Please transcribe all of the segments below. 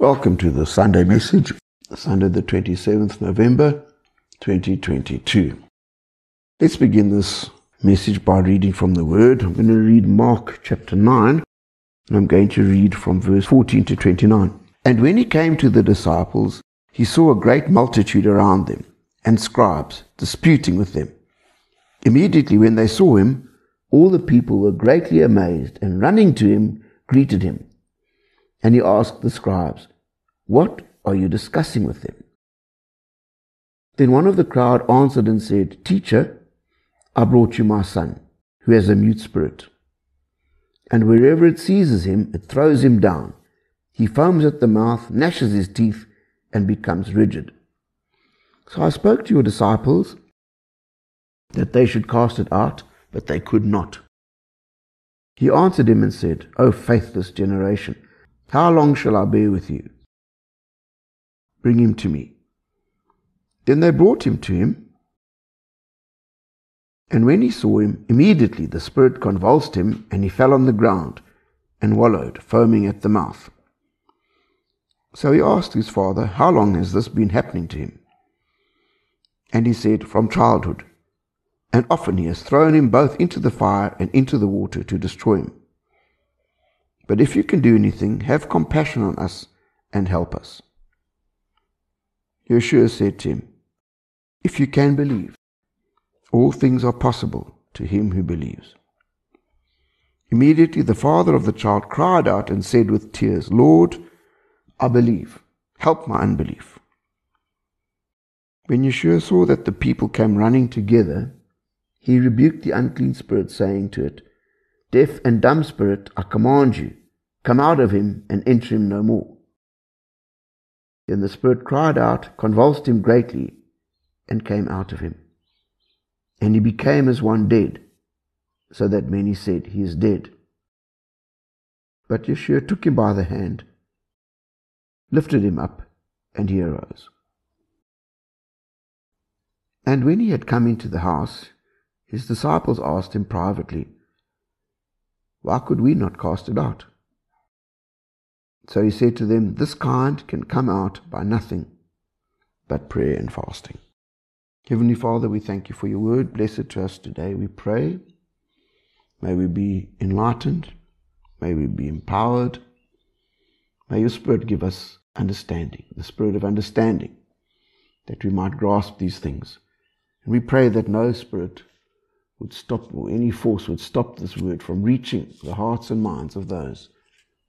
Welcome to the Sunday message, Sunday the 27th November 2022. Let's begin this message by reading from the Word. I'm going to read Mark chapter 9, and I'm going to read from verse 14 to 29. And when he came to the disciples, he saw a great multitude around them, and scribes disputing with them. Immediately when they saw him, all the people were greatly amazed, and running to him, greeted him. And he asked the scribes, What are you discussing with them? Then one of the crowd answered and said, Teacher, I brought you my son, who has a mute spirit. And wherever it seizes him, it throws him down. He foams at the mouth, gnashes his teeth, and becomes rigid. So I spoke to your disciples that they should cast it out, but they could not. He answered him and said, O faithless generation, how long shall I be with you? Bring him to me. Then they brought him to him. And when he saw him, immediately the spirit convulsed him, and he fell on the ground and wallowed, foaming at the mouth. So he asked his father, How long has this been happening to him? And he said, From childhood. And often he has thrown him both into the fire and into the water to destroy him. But if you can do anything, have compassion on us and help us. Yeshua said to him, If you can believe, all things are possible to him who believes. Immediately the father of the child cried out and said with tears, Lord, I believe. Help my unbelief. When Yeshua saw that the people came running together, he rebuked the unclean spirit, saying to it, Deaf and dumb spirit, I command you, Come out of him and enter him no more. Then the spirit cried out, convulsed him greatly, and came out of him. And he became as one dead, so that many said, He is dead. But Yeshua took him by the hand, lifted him up, and he arose. And when he had come into the house, his disciples asked him privately, Why could we not cast it out? So he said to them, This kind can come out by nothing but prayer and fasting. Heavenly Father, we thank you for your word. Bless it to us today. We pray. May we be enlightened. May we be empowered. May your Spirit give us understanding, the Spirit of understanding, that we might grasp these things. And we pray that no Spirit would stop, or any force would stop this word from reaching the hearts and minds of those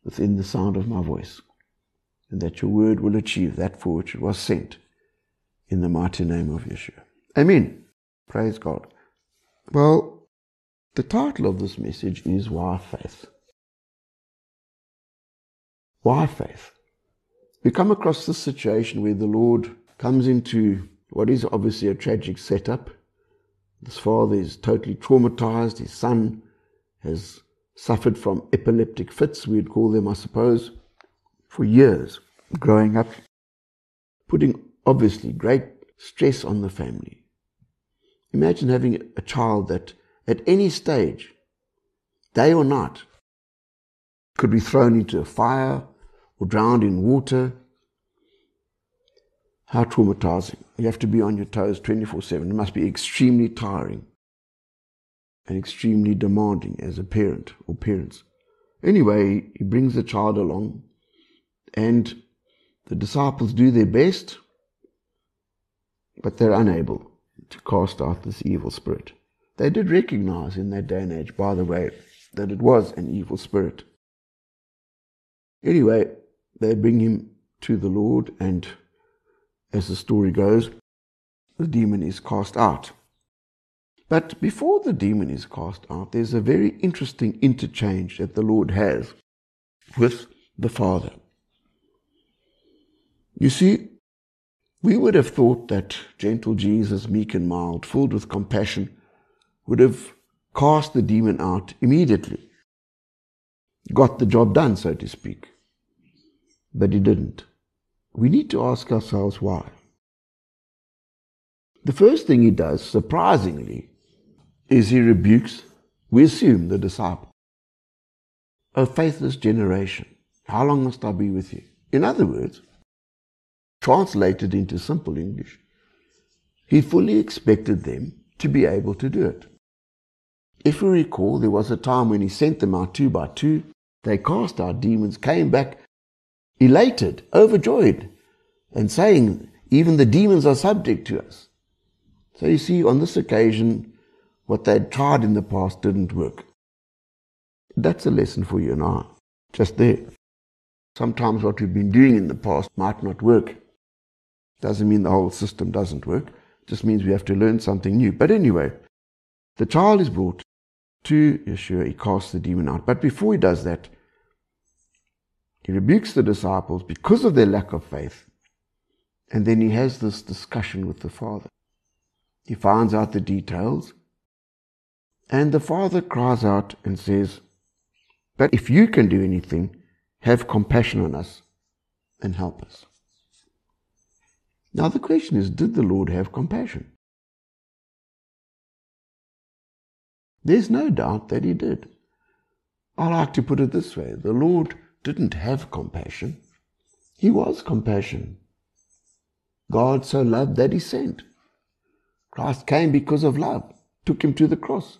within the sound of my voice, and that your word will achieve that for which it was sent in the mighty name of Yeshua. Amen. Praise God. Well, the title of this message is Why Faith? Why faith? We come across this situation where the Lord comes into what is obviously a tragic setup. This father is totally traumatized. His son has suffered from epileptic fits, we'd call them, I suppose, for years growing up, putting obviously great stress on the family. Imagine having a child that at any stage, day or night, could be thrown into a fire or drowned in water. How traumatizing. You have to be on your toes 24 7. It must be extremely tiring and extremely demanding as a parent or parents. Anyway, he brings the child along, and the disciples do their best, but they're unable to cast out this evil spirit. They did recognize in that day and age, by the way, that it was an evil spirit. Anyway, they bring him to the Lord, and as the story goes, the demon is cast out. But before the demon is cast out, there's a very interesting interchange that the Lord has with the Father. You see, we would have thought that gentle Jesus, meek and mild, filled with compassion, would have cast the demon out immediately. Got the job done, so to speak. But he didn't. We need to ask ourselves why. The first thing he does, surprisingly, is he rebukes, we assume, the disciple. O faithless generation, how long must I be with you? In other words, translated into simple English, he fully expected them to be able to do it. If we recall, there was a time when he sent them out two by two. They cast out demons, came back elated, overjoyed, and saying, Even the demons are subject to us. So you see, on this occasion, what they'd tried in the past didn't work. That's a lesson for you and I, just there. Sometimes what we've been doing in the past might not work. Doesn't mean the whole system doesn't work. Just means we have to learn something new. But anyway, the child is brought to Yeshua. He casts the demon out. But before he does that, he rebukes the disciples because of their lack of faith. And then he has this discussion with the Father. He finds out the details. And the Father cries out and says, But if you can do anything, have compassion on us and help us. Now the question is, did the Lord have compassion? There's no doubt that he did. I like to put it this way the Lord didn't have compassion, he was compassion. God so loved that he sent. Christ came because of love, took him to the cross.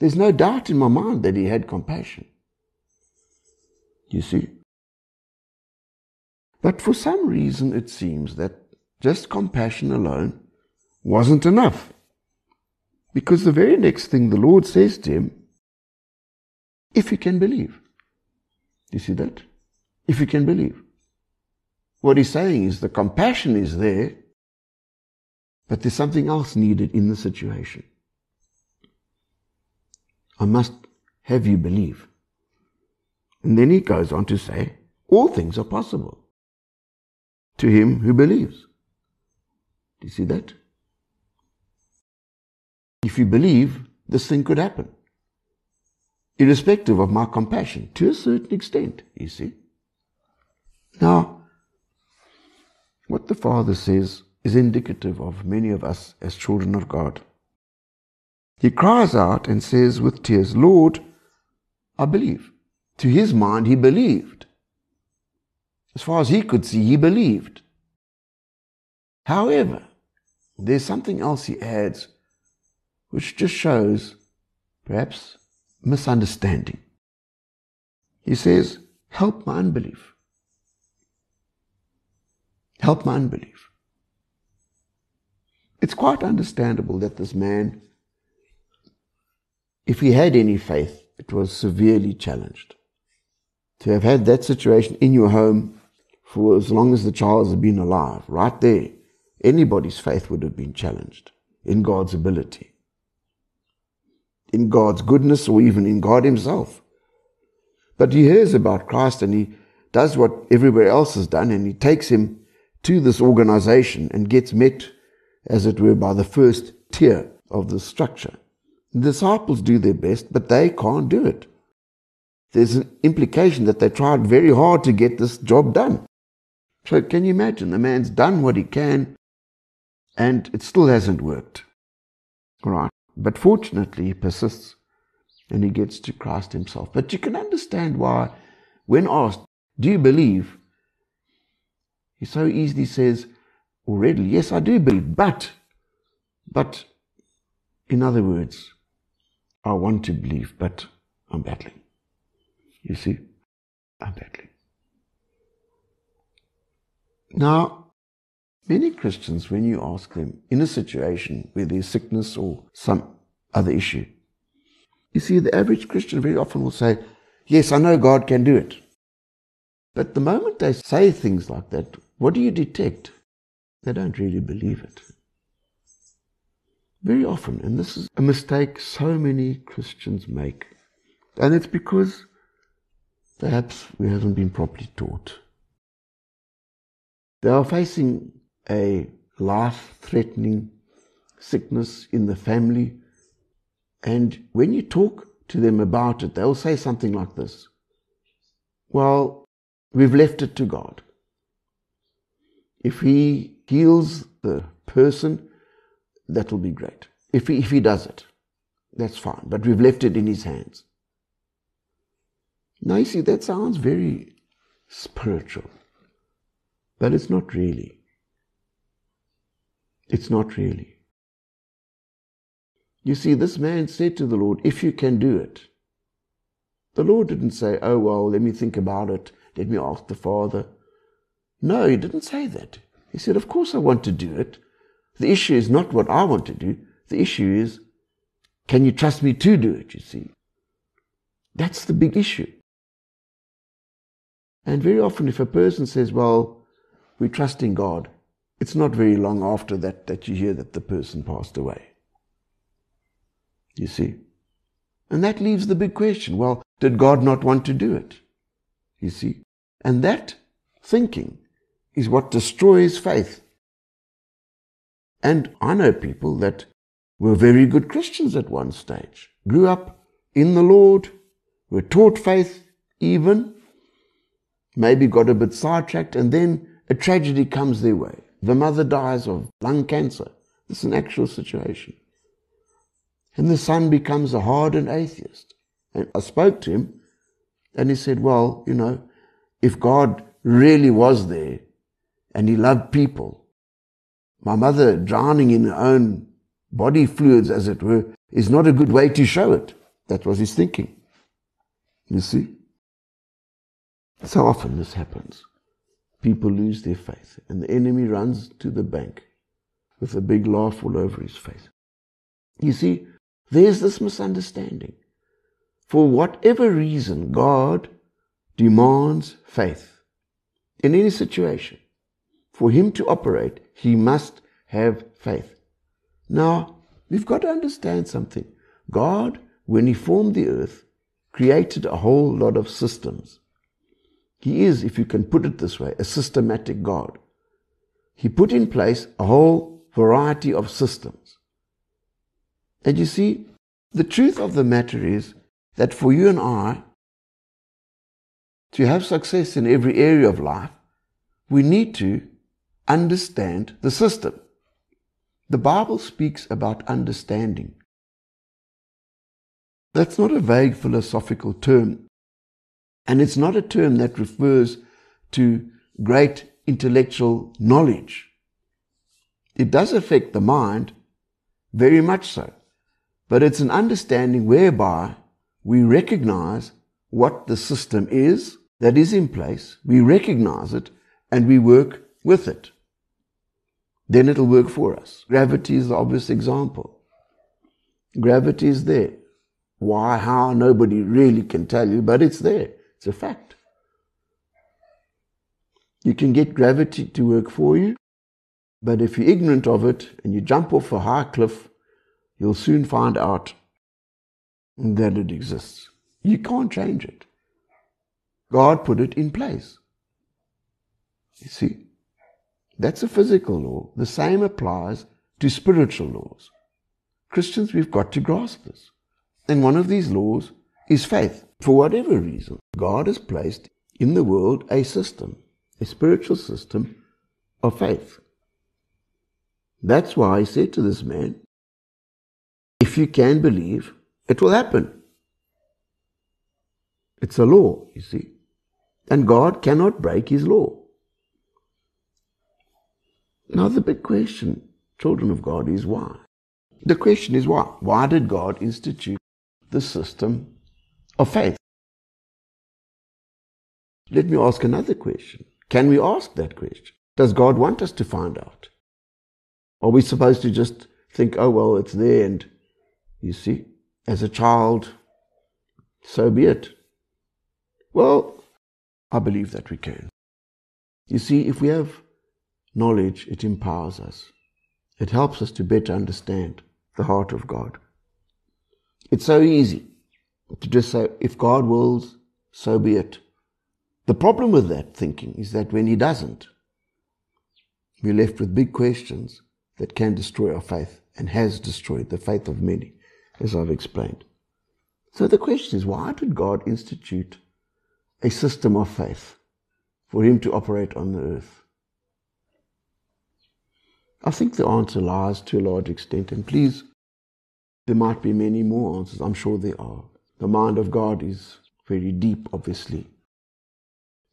There's no doubt in my mind that he had compassion. You see? But for some reason, it seems that just compassion alone wasn't enough. Because the very next thing the Lord says to him, if you can believe. You see that? If you can believe. What he's saying is the compassion is there, but there's something else needed in the situation. I must have you believe. And then he goes on to say, all things are possible to him who believes. Do you see that? If you believe, this thing could happen. Irrespective of my compassion, to a certain extent, you see. Now, what the Father says is indicative of many of us as children of God. He cries out and says with tears, Lord, I believe. To his mind, he believed. As far as he could see, he believed. However, there's something else he adds which just shows, perhaps, misunderstanding. He says, Help my unbelief. Help my unbelief. It's quite understandable that this man, if he had any faith, it was severely challenged. To have had that situation in your home for as long as the child has been alive, right there, anybody's faith would have been challenged in God's ability in God's goodness or even in God Himself. But he hears about Christ and he does what everywhere else has done and he takes him to this organization and gets met, as it were, by the first tier of the structure. The disciples do their best, but they can't do it. There's an implication that they tried very hard to get this job done. So can you imagine? The man's done what he can and it still hasn't worked. All right. But fortunately, he persists and he gets to Christ himself. But you can understand why, when asked, Do you believe? He so easily says, Already, yes, I do believe, but, but, in other words, I want to believe, but I'm battling. You see, I'm battling. Now, Many Christians, when you ask them in a situation where there's sickness or some other issue, you see, the average Christian very often will say, Yes, I know God can do it. But the moment they say things like that, what do you detect? They don't really believe it. Very often, and this is a mistake so many Christians make, and it's because perhaps we haven't been properly taught. They are facing a life threatening sickness in the family. And when you talk to them about it, they'll say something like this Well, we've left it to God. If He heals the person, that will be great. If he, if he does it, that's fine. But we've left it in His hands. Now, you see, that sounds very spiritual. But it's not really. It's not really. You see, this man said to the Lord, If you can do it. The Lord didn't say, Oh, well, let me think about it. Let me ask the Father. No, he didn't say that. He said, Of course I want to do it. The issue is not what I want to do. The issue is, can you trust me to do it, you see? That's the big issue. And very often, if a person says, Well, we trust in God, it's not very long after that that you hear that the person passed away. You see? And that leaves the big question well, did God not want to do it? You see? And that thinking is what destroys faith. And I know people that were very good Christians at one stage, grew up in the Lord, were taught faith even, maybe got a bit sidetracked, and then a tragedy comes their way. The mother dies of lung cancer. Is an actual situation. And the son becomes a hardened atheist. And I spoke to him, and he said, Well, you know, if God really was there and he loved people, my mother drowning in her own body fluids, as it were, is not a good way to show it. That was his thinking. You see? So often this happens. People lose their faith, and the enemy runs to the bank with a big laugh all over his face. You see, there's this misunderstanding. For whatever reason, God demands faith in any situation. For Him to operate, He must have faith. Now, we've got to understand something. God, when He formed the earth, created a whole lot of systems. He is, if you can put it this way, a systematic God. He put in place a whole variety of systems. And you see, the truth of the matter is that for you and I to have success in every area of life, we need to understand the system. The Bible speaks about understanding. That's not a vague philosophical term, and it's not a term that refers to great intellectual knowledge. It does affect the mind, very much so. But it's an understanding whereby we recognize what the system is that is in place, we recognize it, and we work with it. Then it'll work for us. Gravity is the obvious example. Gravity is there. Why, how, nobody really can tell you, but it's there. It's a fact. You can get gravity to work for you, but if you're ignorant of it and you jump off a high cliff, you'll soon find out that it exists. You can't change it. God put it in place. You see, that's a physical law. The same applies to spiritual laws. Christians, we've got to grasp this. And one of these laws is faith. For whatever reason, God has placed in the world a system, a spiritual system of faith. That's why he said to this man, if you can believe, it will happen. It's a law, you see. And God cannot break his law. Now, the big question, children of God, is why? The question is why? Why did God institute the system of faith? Let me ask another question. Can we ask that question? Does God want us to find out? Are we supposed to just think, oh, well, it's there and you see, as a child, so be it. Well, I believe that we can. You see, if we have knowledge, it empowers us. It helps us to better understand the heart of God. It's so easy to just say, if God wills, so be it. The problem with that thinking is that when He doesn't, we're left with big questions that can destroy our faith and has destroyed the faith of many as I've explained. So the question is, why did God institute a system of faith for him to operate on the earth? I think the answer lies to a large extent, and please, there might be many more answers. I'm sure there are. The mind of God is very deep, obviously.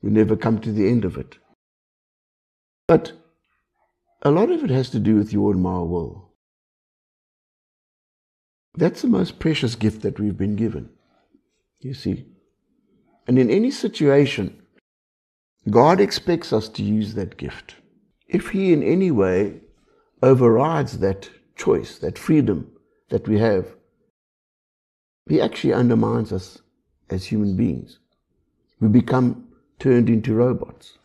We never come to the end of it. But a lot of it has to do with your and my will. That's the most precious gift that we've been given. You see? And in any situation, God expects us to use that gift. If He in any way overrides that choice, that freedom that we have, He actually undermines us as human beings. We become turned into robots.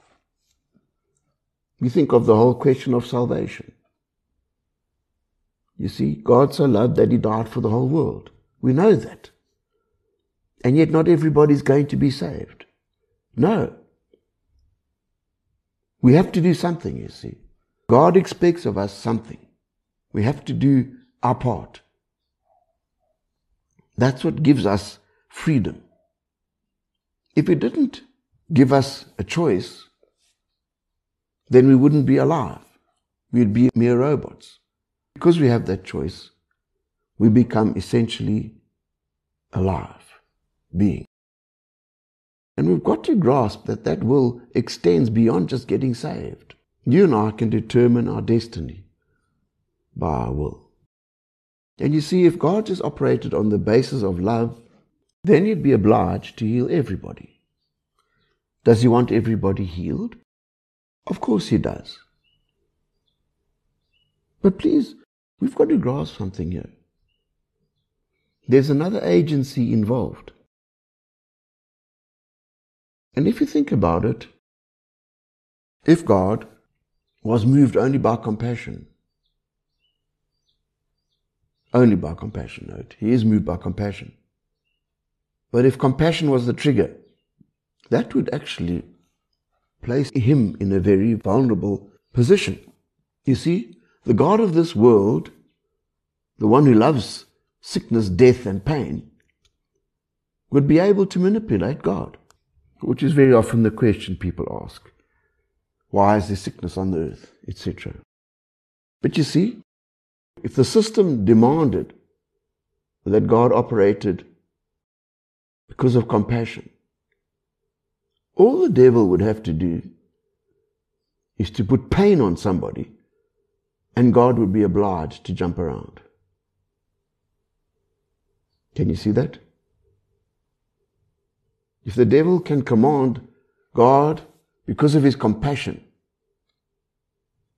We think of the whole question of salvation. You see, God so loved that He died for the whole world. We know that. And yet, not everybody's going to be saved. No. We have to do something, you see. God expects of us something. We have to do our part. That's what gives us freedom. If He didn't give us a choice, then we wouldn't be alive. We'd be mere robots. Because we have that choice, we become essentially alive being. And we've got to grasp that that will extends beyond just getting saved. You and I can determine our destiny by our will. And you see, if God just operated on the basis of love, then you'd be obliged to heal everybody. Does he want everybody healed? Of course he does. But please, we've got to grasp something here. There's another agency involved. And if you think about it, if God was moved only by compassion, only by compassion, note, he is moved by compassion. But if compassion was the trigger, that would actually place him in a very vulnerable position. You see, the God of this world, the one who loves sickness, death, and pain, would be able to manipulate God which is very often the question people ask. Why is there sickness on the earth, etc. But you see, if the system demanded that God operated because of compassion, all the devil would have to do is to put pain on somebody and God would be obliged to jump around. Can you see that? If the devil can command God, because of his compassion,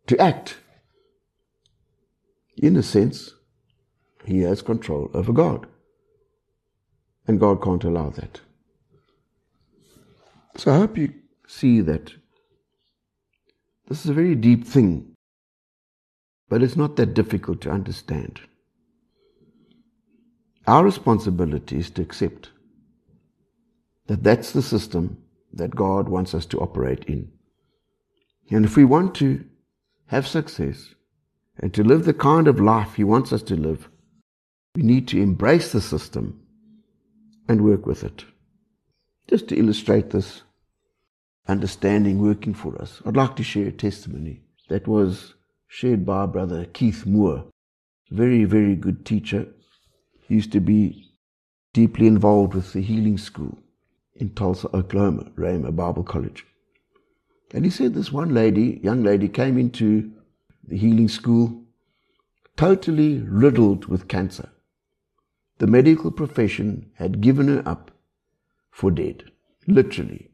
to act, in a sense, he has control over God. And God can't allow that. So I hope you see that this is a very deep thing, but it's not that difficult to understand. Our responsibility is to accept that that's the system that God wants us to operate in. And if we want to have success and to live the kind of life He wants us to live, we need to embrace the system and work with it. Just to illustrate this understanding working for us, I'd like to share a testimony that was shared by our brother Keith Moore, very, very good teacher. He used to be deeply involved with the healing school in Tulsa, Oklahoma, Rhema Bible College. And he said this one lady, young lady, came into the healing school totally riddled with cancer. The medical profession had given her up for dead, literally.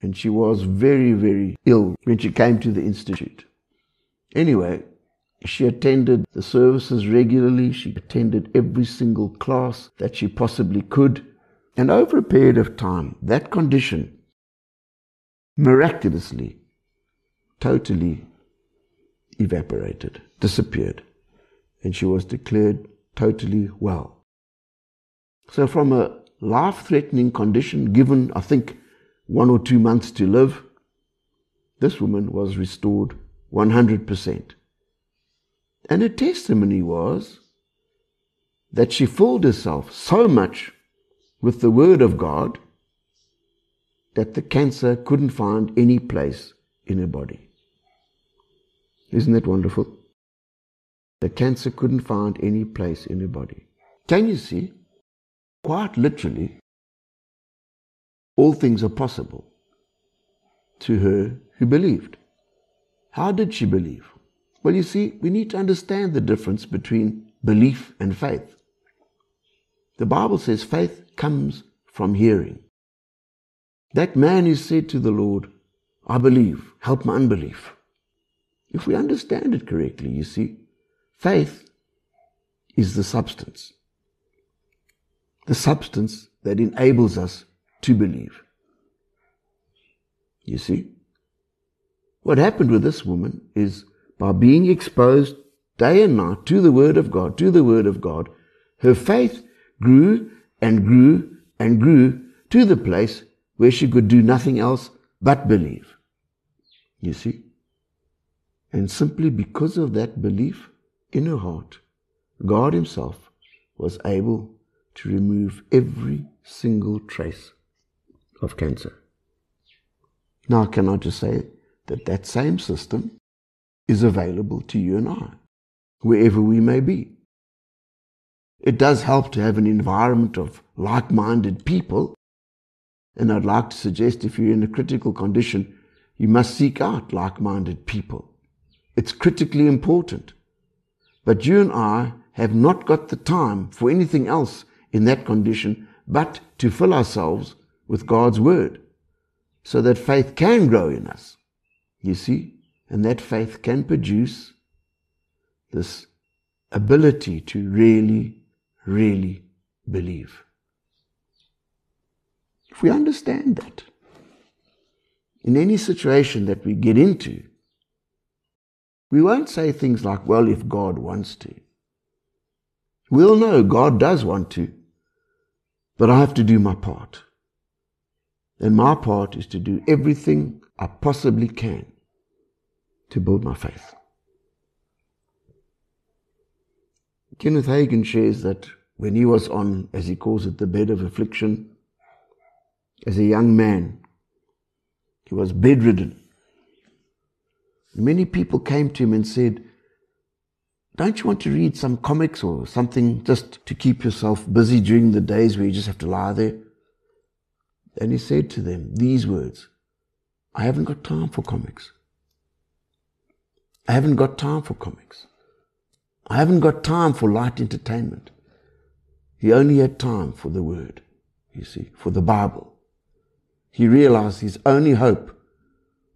And she was very, very ill when she came to the institute. Anyway, she attended the services regularly. She attended every single class that she possibly could. And over a period of time, that condition miraculously, totally evaporated, disappeared, and she was declared totally well. So, from a life threatening condition, given, I think, one or two months to live, this woman was restored 100%. And her testimony was that she filled herself so much with the Word of God that the cancer couldn't find any place in her body. Isn't that wonderful? The cancer couldn't find any place in her body. Can you see? Quite literally, all things are possible to her who believed. How did she believe? Well, you see, we need to understand the difference between belief and faith. The Bible says faith comes from hearing. That man who said to the Lord, I believe, help my unbelief. If we understand it correctly, you see, faith is the substance. The substance that enables us to believe. You see? What happened with this woman is by being exposed day and night to the Word of God, to the Word of God, her faith grew and grew and grew to the place where she could do nothing else but believe. You see? And simply because of that belief in her heart, God Himself was able to remove every single trace of cancer. Now, can I just say that that same system is available to you and I, wherever we may be. It does help to have an environment of like minded people. And I'd like to suggest if you're in a critical condition, you must seek out like minded people. It's critically important. But you and I have not got the time for anything else in that condition but to fill ourselves with God's Word so that faith can grow in us. You see? And that faith can produce this ability to really, really believe. If we understand that, in any situation that we get into, we won't say things like, well, if God wants to. We'll know God does want to, but I have to do my part. And my part is to do everything I possibly can to build my faith. Kenneth Hagin shares that when he was on, as he calls it, the bed of affliction, as a young man, he was bedridden. Many people came to him and said, Don't you want to read some comics or something just to keep yourself busy during the days where you just have to lie there? And he said to them these words I haven't got time for comics. I haven't got time for comics. I haven't got time for light entertainment. He only had time for the Word, you see, for the Bible. He realized his only hope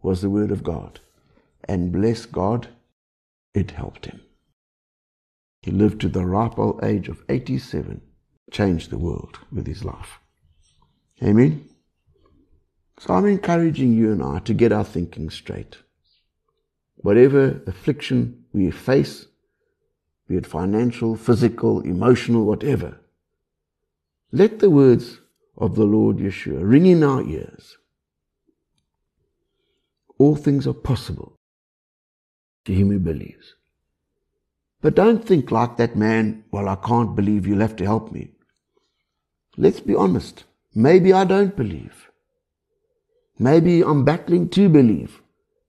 was the Word of God. And bless God, it helped him. He lived to the ripe old age of 87, changed the world with his life. Amen? So I'm encouraging you and I to get our thinking straight. Whatever affliction we face, be it financial, physical, emotional, whatever, let the words of the Lord Yeshua ring in our ears. All things are possible to him who believes. But don't think like that man, well, I can't believe, you'll have to help me. Let's be honest. Maybe I don't believe. Maybe I'm battling to believe.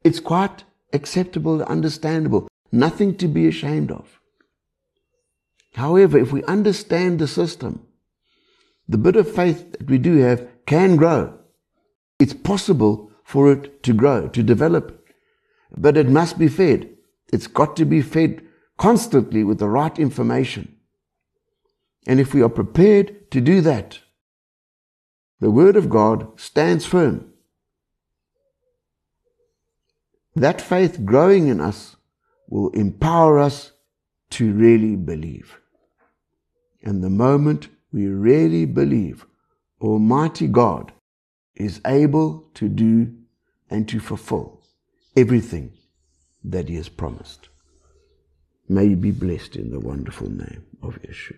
It's quite acceptable, understandable. Nothing to be ashamed of. However, if we understand the system, the bit of faith that we do have can grow. It's possible for it to grow, to develop, but it must be fed. It's got to be fed constantly with the right information. And if we are prepared to do that, the Word of God stands firm. That faith growing in us will empower us to really believe. And the moment we really believe, Almighty God is able to do and to fulfill everything that He has promised. May you be blessed in the wonderful name of Yeshua.